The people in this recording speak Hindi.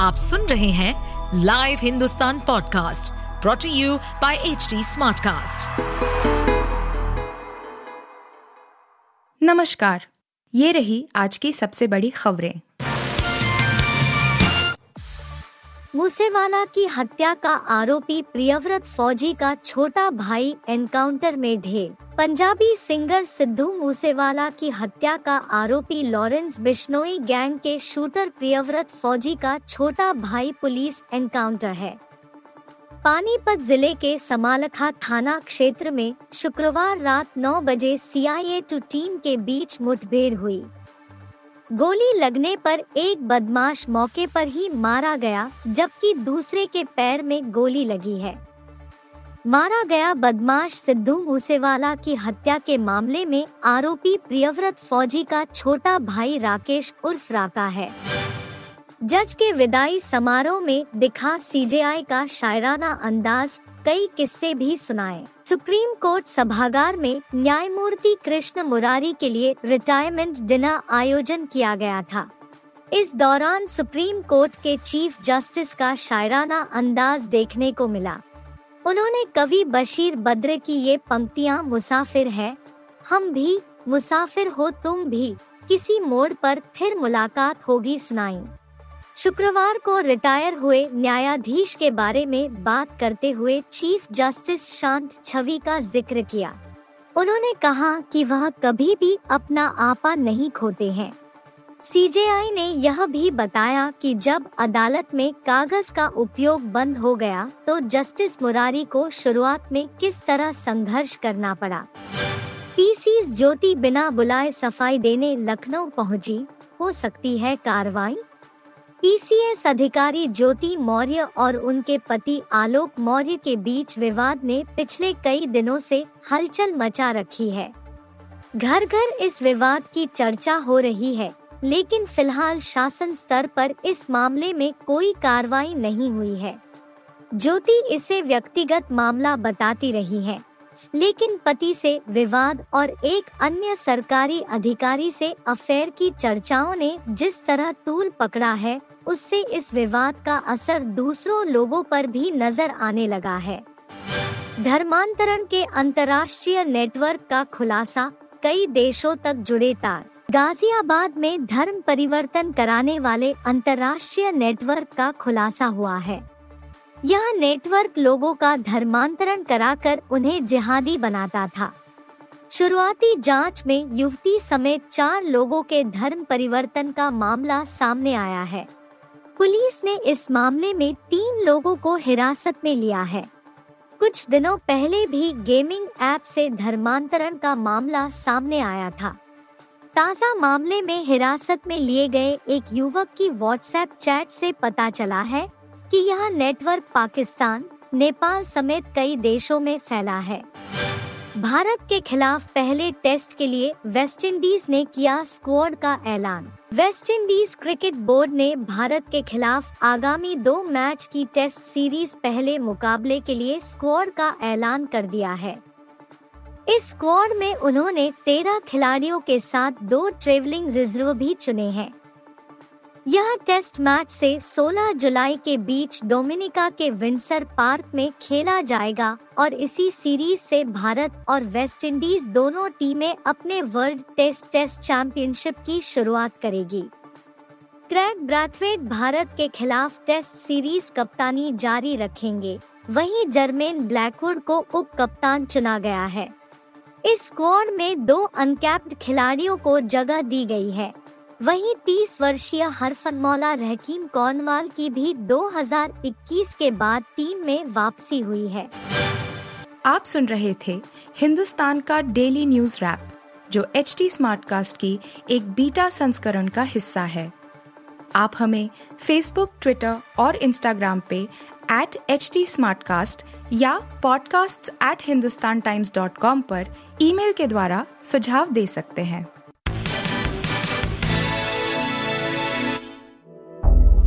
आप सुन रहे हैं live Hindustan podcast brought you by H Smartcast. नमस्कार, ये रही आज की सबसे बड़ी खबरें मूसेवाला की हत्या का आरोपी प्रियव्रत फौजी का छोटा भाई एनकाउंटर में ढेर। पंजाबी सिंगर सिद्धू मूसेवाला की हत्या का आरोपी लॉरेंस बिश्नोई गैंग के शूटर प्रियव्रत फौजी का छोटा भाई पुलिस एनकाउंटर है। पानीपत ज़िले के समालखा थाना क्षेत्र में शुक्रवार रात 9 बजे सीआईए टू टीम के बीच मुठभेड़ हुई। गोली लगने पर एक बदमाश मौके पर ही मारा गया, जबकि दूसरे के पैर में गोली लगी है। मारा गया बदमाश सिद्धू मूसेवाला की हत्या के मामले में आरोपी प्रियव्रत फौजी का छोटा भाई राकेश उर्फ़ राका है। जज के विदाई समारोह में दिखा सीजेआई का शायराना अंदाज कई किस्से भी सुनाए। सुप्रीम कोर्ट सभागार में न्यायमूर्ति कृष्ण मुरारी के लिए रिटायरमेंट डिनर आयोजन किया गया था। इस दौरान सुप्रीम कोर्ट के चीफ जस्टिस का शायराना अंदाज देखने को मिला। उन्होंने कवि बशीर बद्र की ये पंक्तियाँ, मुसाफिर है, हम भी, मुसाफिर हो तुम भी, किसी मोड़ पर फिर मुलाकात होगी सुनाई। शुक्रवार को रिटायर हुए न्यायाधीश के बारे में बात करते हुए चीफ जस्टिस शांत छवि का ज़िक्र किया। उन्होंने कहा कि वह कभी भी अपना आपा नहीं खोते हैं। सीजेआई ने यह भी बताया कि जब अदालत में कागज़ का उपयोग बंद हो गया तो जस्टिस मुरारी को शुरुआत में किस तरह संघर्ष करना पड़ा। पीसी ज्योति बिना बुलाए सफ़ाई देने लखनऊ पहुँची, हो सकती है कार्रवाई? पीसीएस अधिकारी ज्योति मौर्य और उनके पति आलोक मौर्य के बीच विवाद ने पिछले कई दिनों से हलचल मचा रखी है। घर घर इस विवाद की चर्चा हो रही है, लेकिन फ़िलहाल शासन स्तर पर इस मामले में कोई कार्रवाई नहीं हुई है। ज्योति इसे व्यक्तिगत मामला बताती रही है। लेकिन पति से विवाद और एक अन्य सरकारी अधिकारी से अफेयर की चर्चाओं ने जिस तरह तूल पकड़ा है, उससे इस विवाद का असर दूसरों लोगों पर भी नज़र आने लगा है। धर्मांतरण के अंतर्राष्ट्रीय नेटवर्क का खुलासा कई देशों तक जुड़े तार। गाजियाबाद में धर्म परिवर्तन कराने वाले अंतर्राष्ट्रीय नेटवर्क का खुलासा हुआ है। यह नेटवर्क लोगों का धर्मांतरण कराकर उन्हें जिहादी बनाता था। शुरुआती जाँच में युवती समेत चार लोगों के धर्म परिवर्तन का मामला सामने आया है। पुलिस ने इस मामले में तीन लोगों को हिरासत में लिया है। कुछ दिनों पहले भी गेमिंग ऐप से धर्मांतरण का मामला सामने आया था। ताज़ा मामले में हिरासत में लिए गए एक युवक की व्हाट्सएप चैट से पता चला है कि यह नेटवर्क पाकिस्तान, नेपाल समेत कई देशों में फैला है। भारत के खिलाफ पहले टेस्ट के लिए वेस्टइंडीज ने किया स्क्वाड का ऐलान। वेस्टइंडीज क्रिकेट बोर्ड ने भारत के खिलाफ आगामी दो मैच की टेस्ट सीरीज़ पहले मुकाबले के लिए स्क्वाड का ऐलान कर दिया है। इस स्क्वाड में उन्होंने तेरह खिलाड़ियों के साथ दो ट्रेवलिंग रिज़र्व भी चुने हैं। यह टेस्ट मैच से 16 जुलाई के बीच डोमिनिका के विंडसर पार्क में खेला जाएगा और इसी सीरीज़ से भारत और वेस्ट इंडीज दोनों टीमें अपने वर्ल्ड टेस्ट टेस्ट चैंपियनशिप की शुरुआत करेगी। क्रैग ब्रैथवेट भारत के खिलाफ टेस्ट सीरीज़ कप्तानी जारी रखेंगे। वहीं जर्मेन ब्लैकवुड को उप कप्तान चुना गया है। इस स्क्वाड में दो अनकैप्ड खिलाड़ियों को जगह दी गई है। वहीं 30 वर्षीय हरफनमौला रहकीम कौनवाल की भी 2021 के बाद टीम में वापसी हुई है। आप सुन रहे थे हिंदुस्तान का डेली न्यूज़ रैप, जो एच टी स्मार्ट कास्ट की एक बीटा संस्करण का हिस्सा है। आप हमें फेसबुक ट्विटर और इंस्टाग्राम पे एट एच टी या podcasts@hindustantimes.com पर ईमेल के द्वारा सुझाव दे सकते हैं।